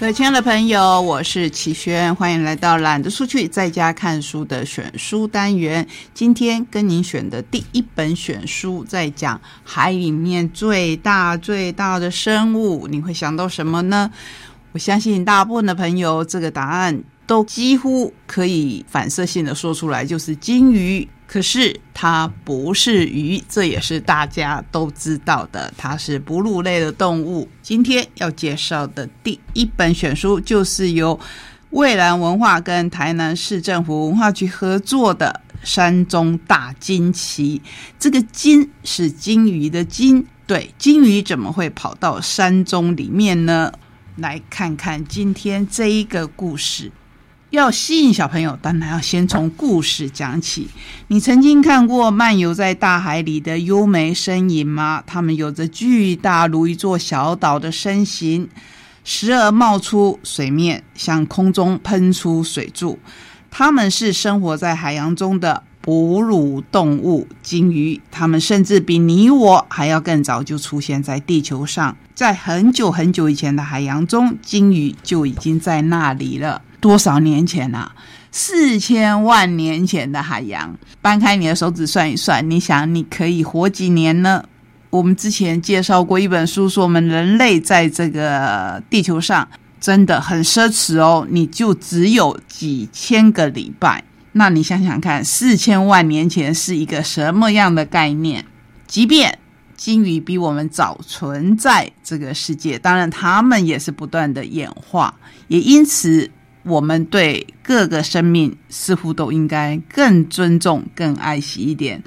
各位亲爱的朋友，我是启轩，欢迎来到懒得出去在家看书的选书单元。今天跟您选的第一本选书，在讲海里面最大最大的生物，你会想到什么呢？我相信大部分的朋友，这个答案都几乎可以反射性的说出来，就是鲸鱼。可是它不是鱼，这也是大家都知道的。它是哺乳类的动物。今天要介绍的第一本选书，就是由蔚蓝文化跟台南市政府文化局合作的《山中大金旗》。这个“金”是金鱼的“金”，对，金鱼怎么会跑到山中里面呢？来看看今天这一个故事。要吸引小朋友，当然要先从故事讲起。你曾经看过漫游在大海里的优美身影吗？它们有着巨大如一座小岛的身形，时而冒出水面，向空中喷出水柱。它们是生活在海洋中的哺乳动物——鲸鱼。它们甚至比你我还要更早就出现在地球上。在很久很久以前的海洋中，鲸鱼就已经在那里了。多少年前啊？四千万年前的海洋。搬开你的手指算一算，你想你可以活几年呢？我们之前介绍过一本书，说我们人类在这个地球上真的很奢侈哦，你就只有几千个礼拜。那你想想看，四千万年前是一个什么样的概念？即便鲸鱼比我们早存在这个世界，当然它们也是不断的演化，也因此。我们对各个生命似乎都应该更尊重、更爱惜一点。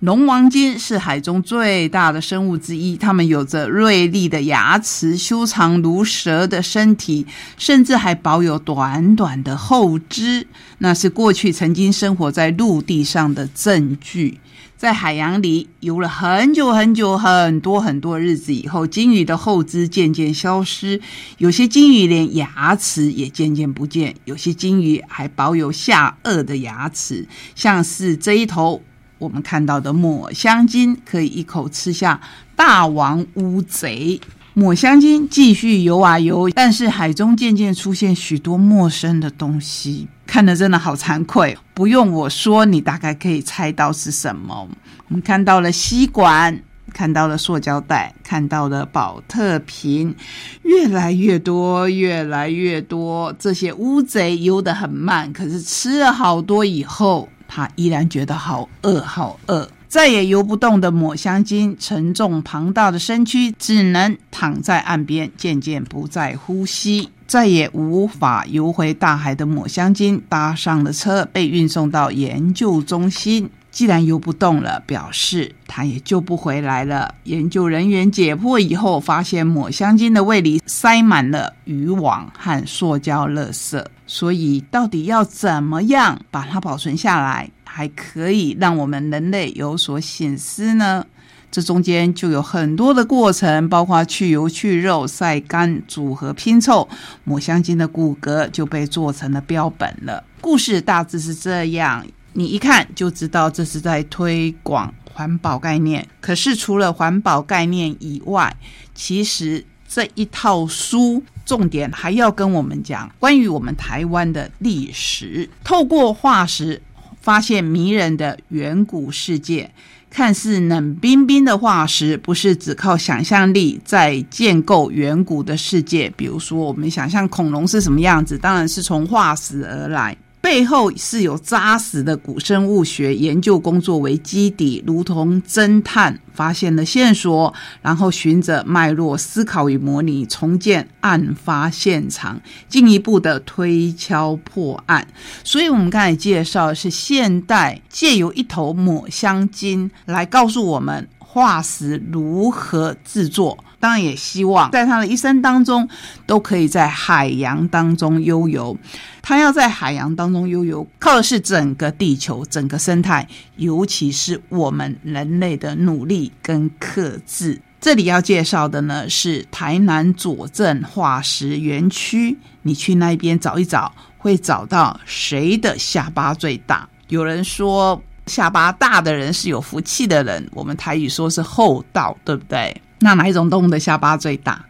龙王鲸是海中最大的生物之一，它们有着锐利的牙齿、修长如蛇的身体，甚至还保有短短的后肢，那是过去曾经生活在陆地上的证据。在海洋里游了很久很久、很多很多日子以后，鲸鱼的后肢渐渐消失，有些鲸鱼连牙齿也渐渐不见，有些鲸鱼还保有下颚的牙齿，像是这一头我们看到的抹香鲸，可以一口吃下大王乌贼。抹香鲸继续游啊游，但是海中渐渐出现许多陌生的东西。看的真的好惭愧，不用我说，你大概可以猜到是什么。我们看到了吸管，看到了塑胶袋，看到了保特瓶，越来越多，越来越多。这些乌贼游得很慢，可是吃了好多以后，它依然觉得好饿，好饿。再也游不动的抹香鲸，沉重庞大的身躯只能躺在岸边，渐渐不再呼吸。再也无法游回大海的抹香鲸搭上了车，被运送到研究中心。既然游不动了，表示它也救不回来了。研究人员解剖以后，发现抹香鲸的胃里塞满了渔网和塑胶垃圾。所以，到底要怎么样把它保存下来，还可以让我们人类有所醒思呢？这中间就有很多的过程，包括去油、去肉、晒干、组合、拼凑，抹香鲸的骨骼就被做成了标本了。故事大致是这样，你一看就知道这是在推广环保概念。可是除了环保概念以外，其实这一套书重点还要跟我们讲关于我们台湾的历史，透过化石发现迷人的远古世界。看似冷冰冰的化石，不是只靠想象力在建构远古的世界。比如说，我们想象恐龙是什么样子，当然是从化石而来。背后是有扎实的古生物学研究工作为基底，如同侦探发现了线索，然后循着脉络思考与模拟，重建案发现场，进一步的推敲破案。所以，我们刚才介绍的是现代借由一头抹香鲸来告诉我们化石如何制作。当然，也希望在他的一生当中，都可以在海洋当中悠游。它要在海洋当中悠游，靠的是整个地球、整个生态，尤其是我们人类的努力跟克制。这里要介绍的呢，是台南左镇化石园区。你去那边找一找，会找到谁的下巴最大？有人说，下巴大的人是有福气的人。我们台语说是厚道，对不对？那哪一种动物的下巴最大？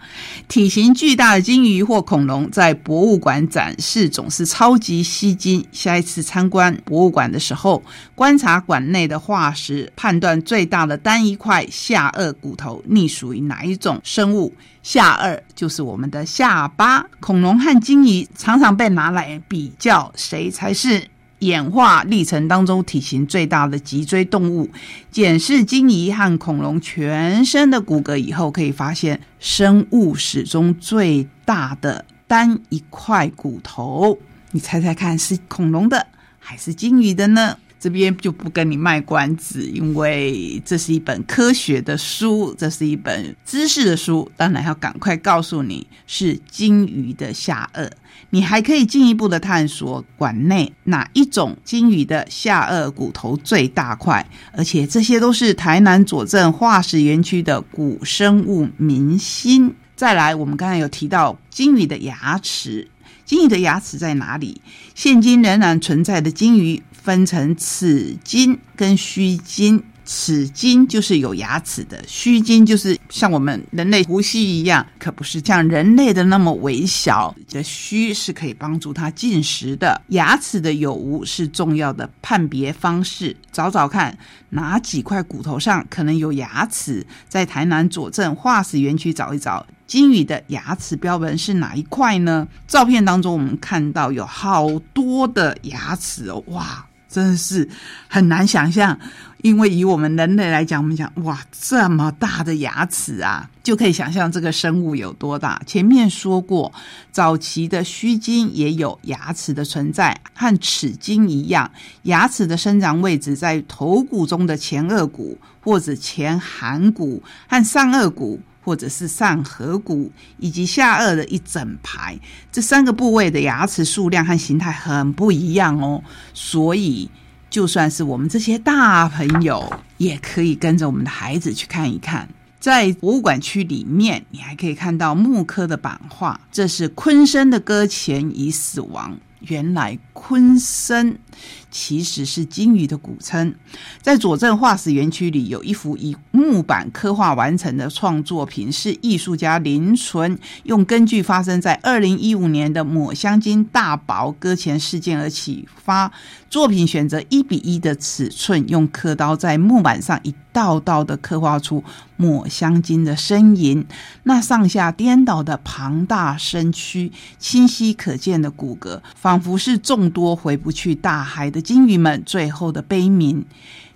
体型巨大的鲸鱼或恐龙在博物馆展示总是超级吸睛。下一次参观博物馆的时候，观察馆内的化石，判断最大的单一块下颚骨头隶属于哪一种生物。下颚就是我们的下巴。恐龙和鲸鱼常常被拿来比较，谁才是？演化历程当中体型最大的脊椎动物，检视鲸鱼和恐龙全身的骨骼以后，可以发现生物史中最大的单一块骨头。你猜猜看，是恐龙的还是鲸鱼的呢？这边就不跟你卖关子，因为这是一本科学的书，这是一本知识的书，当然要赶快告诉你是鲸鱼的下颚。你还可以进一步的探索馆内哪一种鲸鱼的下颚骨头最大块，而且这些都是台南左镇化石园区的古生物明星。再来，我们刚才有提到鲸鱼的牙齿，鲸鱼的牙齿在哪里？现今仍然存在的鲸鱼。分成齿鲸跟须鲸，齿鲸就是有牙齿的，须鲸就是像我们人类呼吸一样，可不是像人类的那么微小。的须是可以帮助它进食的，牙齿的有无是重要的判别方式。找找看哪几块骨头上可能有牙齿，在台南左镇化石园区找一找。鲸鱼的牙齿标本是哪一块呢？照片当中我们看到有好多的牙齿哦，哇！真的是很难想象，因为以我们人类来讲，我们讲哇，这么大的牙齿啊，就可以想象这个生物有多大。前面说过，早期的须鲸也有牙齿的存在，和齿鲸一样，牙齿的生长位置在头骨中的前颚骨或者前颌骨和上颚骨。或者是上颌骨以及下颚的一整排，这三个部位的牙齿数量和形态很不一样哦。所以，就算是我们这些大朋友，也可以跟着我们的孩子去看一看。在博物馆区里面，你还可以看到木刻的版画，这是昆生的搁浅已死亡。原来昆生其实是鲸鱼的古称。在佐证化石园区里，有一幅以木板刻画完成的创作品，是艺术家林纯用根据发生在二零一五年的抹香鲸大宝搁浅事件而启发。作品选择一比一的尺寸，用刻刀在木板上一道道的刻画出抹香鲸的身影。那上下颠倒的庞大身躯，清晰可见的骨骼，仿佛是众多回不去大海的鲸鱼们最后的悲鸣，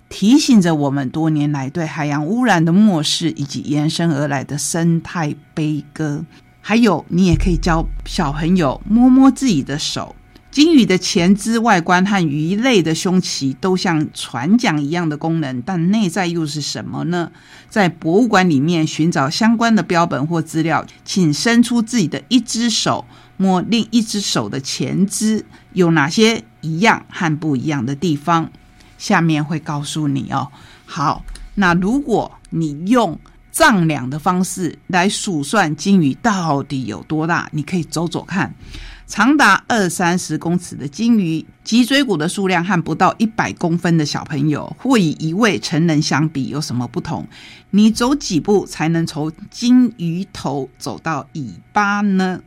提醒着我们多年来对海洋污染的漠视，以及延伸而来的生态悲歌。还有，你也可以教小朋友摸摸自己的手。鲸鱼的前肢外观和鱼类的胸鳍都像船桨一样的功能，但内在又是什么呢？在博物馆里面寻找相关的标本或资料，请伸出自己的一只手，摸另一只手的前肢，有哪些一样和不一样的地方？下面会告诉你哦。好，那如果你用丈量的方式来数算鲸鱼到底有多大，你可以走走看。长达二三十公尺的鲸鱼，脊椎骨的数量和不到一百公分的小朋友或以一位成人相比有什么不同？你走几步才能从鲸鱼头走到尾巴呢？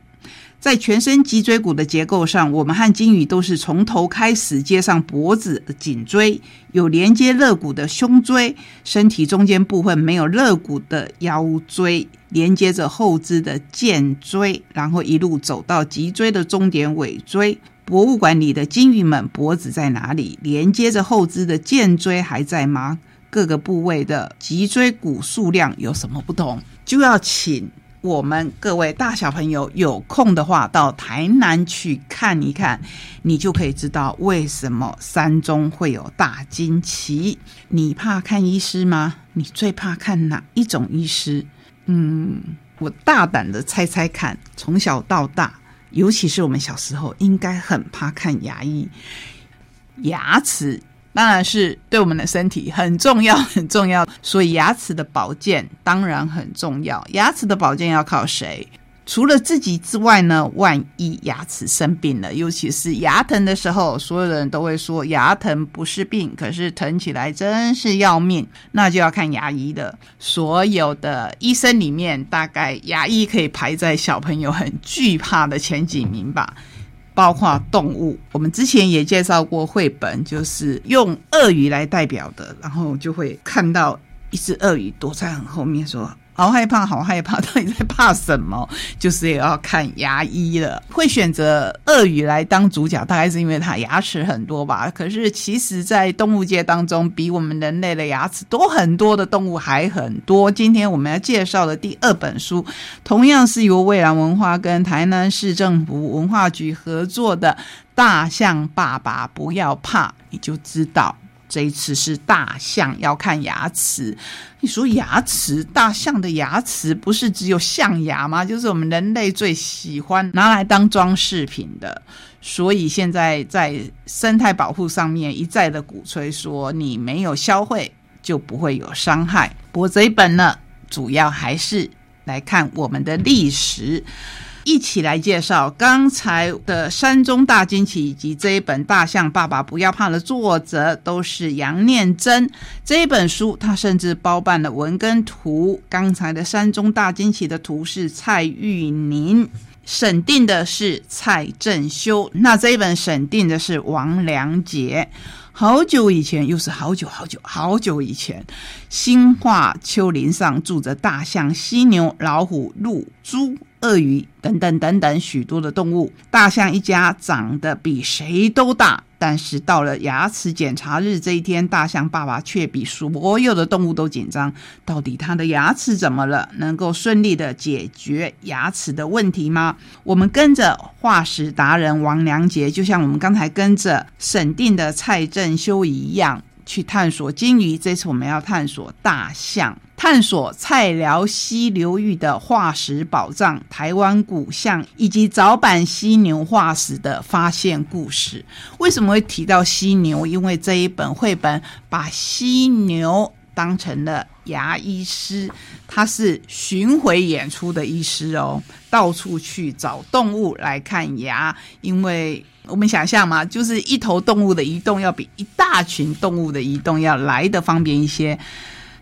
在全身脊椎骨的结构上，我们和鲸鱼都是从头开始接上脖子的颈椎，有连接肋骨的胸椎，身体中间部分没有肋骨的腰椎，连接着后肢的剑椎，然后一路走到脊椎的终点尾椎。博物馆里的鲸鱼们脖子在哪里？连接着后肢的剑椎还在吗？各个部位的脊椎骨数量有什么不同？就要请。我们各位大小朋友有空的话，到台南去看一看，你就可以知道为什么山中会有大惊奇。你怕看医师吗？你最怕看哪一种医师？嗯，我大胆的猜猜看，从小到大，尤其是我们小时候，应该很怕看牙医，牙齿。当然是对我们的身体很重要，很重要。所以牙齿的保健当然很重要。牙齿的保健要靠谁？除了自己之外呢，万一牙齿生病了，尤其是牙疼的时候，所有人都会说牙疼不是病，可是疼起来真是要命，那就要看牙医的。所有的医生里面，大概牙医可以排在小朋友很惧怕的前几名吧。包括动物，我们之前也介绍过绘本，就是用鳄鱼来代表的，然后就会看到一只鳄鱼躲在很后面说。好害怕，好害怕！到底在怕什么？就是也要看牙医了。会选择鳄鱼来当主角，大概是因为它牙齿很多吧。可是其实，在动物界当中，比我们人类的牙齿多很多的动物还很多。今天我们要介绍的第二本书，同样是由蔚蓝文化跟台南市政府文化局合作的《大象爸爸不要怕》，你就知道。这一次是大象要看牙齿，你说牙齿，大象的牙齿不是只有象牙吗？就是我们人类最喜欢拿来当装饰品的，所以现在在生态保护上面一再的鼓吹说，你没有销毁就不会有伤害。不过这一本呢，主要还是来看我们的历史。一起来介绍刚才的山中大惊奇以及这一本《大象爸爸不要怕》的作者都是杨念真。这一本书，他甚至包办了文跟图。刚才的山中大惊奇的图是蔡玉宁审定的，是蔡正修。那这一本审定的是王良杰。好久以前，又是好久好久好久以前，新化丘陵上住着大象、犀牛、老虎、鹿、猪。鳄鱼等等等等许多的动物，大象一家长得比谁都大，但是到了牙齿检查日这一天，大象爸爸却比所有的动物都紧张。到底他的牙齿怎么了？能够顺利的解决牙齿的问题吗？我们跟着化石达人王良杰，就像我们刚才跟着审定的蔡正修一样。去探索鲸鱼，这次我们要探索大象，探索蔡辽溪流域的化石宝藏、台湾古象以及早版犀牛化石的发现故事。为什么会提到犀牛？因为这一本绘本把犀牛当成了牙医师，他是巡回演出的医师哦，到处去找动物来看牙，因为。我们想象嘛，就是一头动物的移动要比一大群动物的移动要来的方便一些。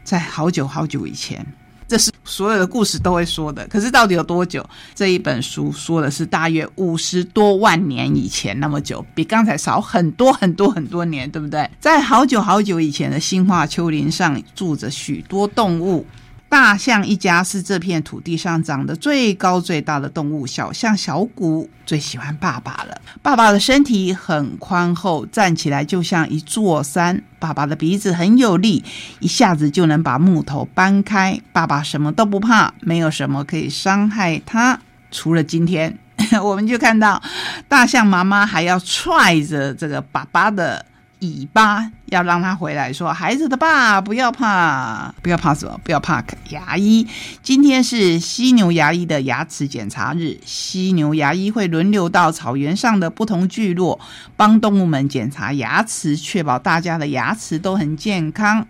在好久好久以前，这是所有的故事都会说的。可是到底有多久？这一本书说的是大约五十多万年以前，那么久，比刚才少很多很多很多年，对不对？在好久好久以前的新化丘陵上，住着许多动物。大象一家是这片土地上长得最高最大的动物。小象小谷最喜欢爸爸了。爸爸的身体很宽厚，站起来就像一座山。爸爸的鼻子很有力，一下子就能把木头搬开。爸爸什么都不怕，没有什么可以伤害他。除了今天，我们就看到大象妈妈还要踹着这个爸爸的。尾巴要让他回来，说孩子的爸不要怕，不要怕什么？不要怕牙医。今天是犀牛牙医的牙齿检查日，犀牛牙医会轮流到草原上的不同聚落，帮动物们检查牙齿，确保大家的牙齿都很健康。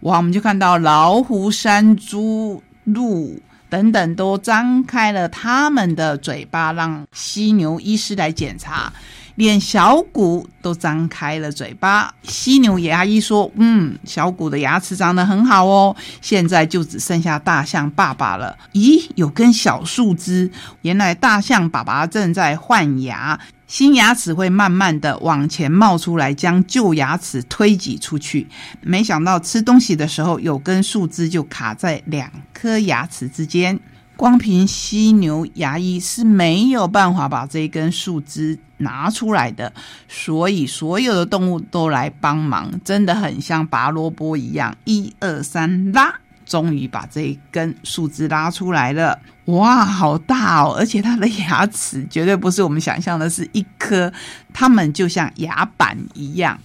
哇，我们就看到老虎、山猪、鹿等等都张开了他们的嘴巴，让犀牛医师来检查。连小谷都张开了嘴巴。犀牛牙医说：“嗯，小谷的牙齿长得很好哦，现在就只剩下大象爸爸了。咦，有根小树枝，原来大象爸爸正在换牙，新牙齿会慢慢的往前冒出来，将旧牙齿推挤出去。没想到吃东西的时候，有根树枝就卡在两颗牙齿之间。”光凭犀牛牙医是没有办法把这根树枝拿出来的，所以所有的动物都来帮忙，真的很像拔萝卜一样，一二三拉，终于把这一根树枝拉出来了。哇，好大哦！而且它的牙齿绝对不是我们想象的，是一颗，它们就像牙板一样。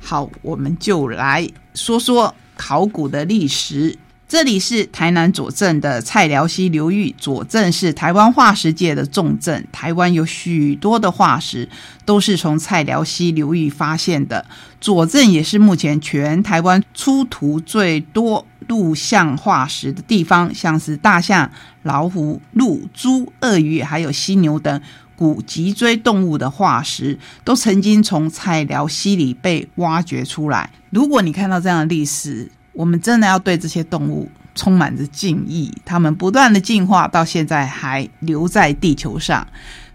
好，我们就来说说考古的历史。这里是台南左镇的蔡寮溪流域，左镇是台湾化石界的重镇。台湾有许多的化石都是从蔡寮溪流域发现的。左镇也是目前全台湾出土最多陆象化石的地方，像是大象、老虎、鹿、猪、鳄鱼，还有犀牛等古脊椎动物的化石，都曾经从蔡寮溪里被挖掘出来。如果你看到这样的历史，我们真的要对这些动物充满着敬意。它们不断的进化，到现在还留在地球上。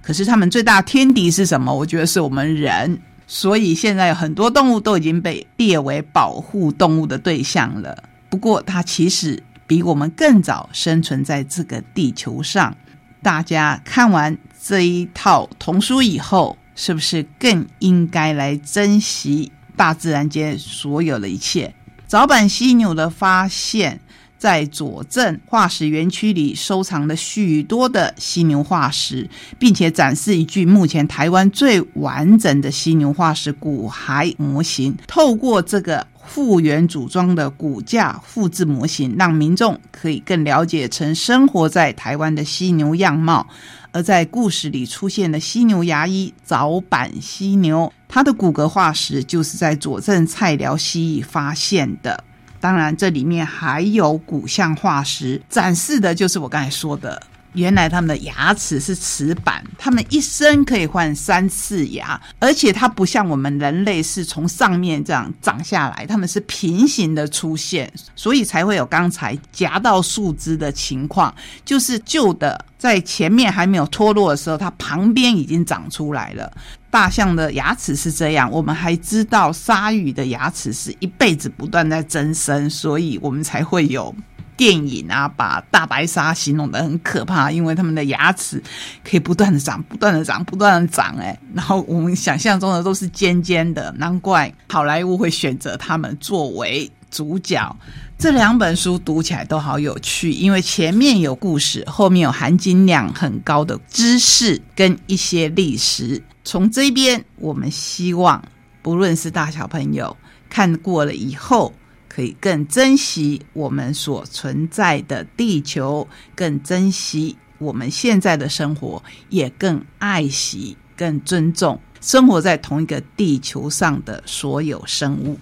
可是，它们最大天敌是什么？我觉得是我们人。所以，现在有很多动物都已经被列为保护动物的对象了。不过，它其实比我们更早生存在这个地球上。大家看完这一套童书以后，是不是更应该来珍惜大自然间所有的一切？早版犀牛的发现，在左镇化石园区里收藏了许多的犀牛化石，并且展示一具目前台湾最完整的犀牛化石骨骸模型。透过这个复原组装的骨架复制模型，让民众可以更了解曾生活在台湾的犀牛样貌。而在故事里出现的犀牛牙医早板犀牛，它的骨骼化石就是在佐证菜寮蜥蜴发现的。当然，这里面还有骨相化石，展示的就是我刚才说的。原来他们的牙齿是瓷板，他们一生可以换三次牙，而且它不像我们人类是从上面这样长下来，他们是平行的出现，所以才会有刚才夹到树枝的情况，就是旧的在前面还没有脱落的时候，它旁边已经长出来了。大象的牙齿是这样，我们还知道鲨鱼的牙齿是一辈子不断在增生，所以我们才会有。电影啊，把大白鲨形容的很可怕，因为他们的牙齿可以不断的长、不断的长、不断的长，哎，然后我们想象中的都是尖尖的，难怪好莱坞会选择他们作为主角。这两本书读起来都好有趣，因为前面有故事，后面有含金量很高的知识跟一些历史。从这边，我们希望不论是大小朋友看过了以后。可以更珍惜我们所存在的地球，更珍惜我们现在的生活，也更爱惜、更尊重生活在同一个地球上的所有生物。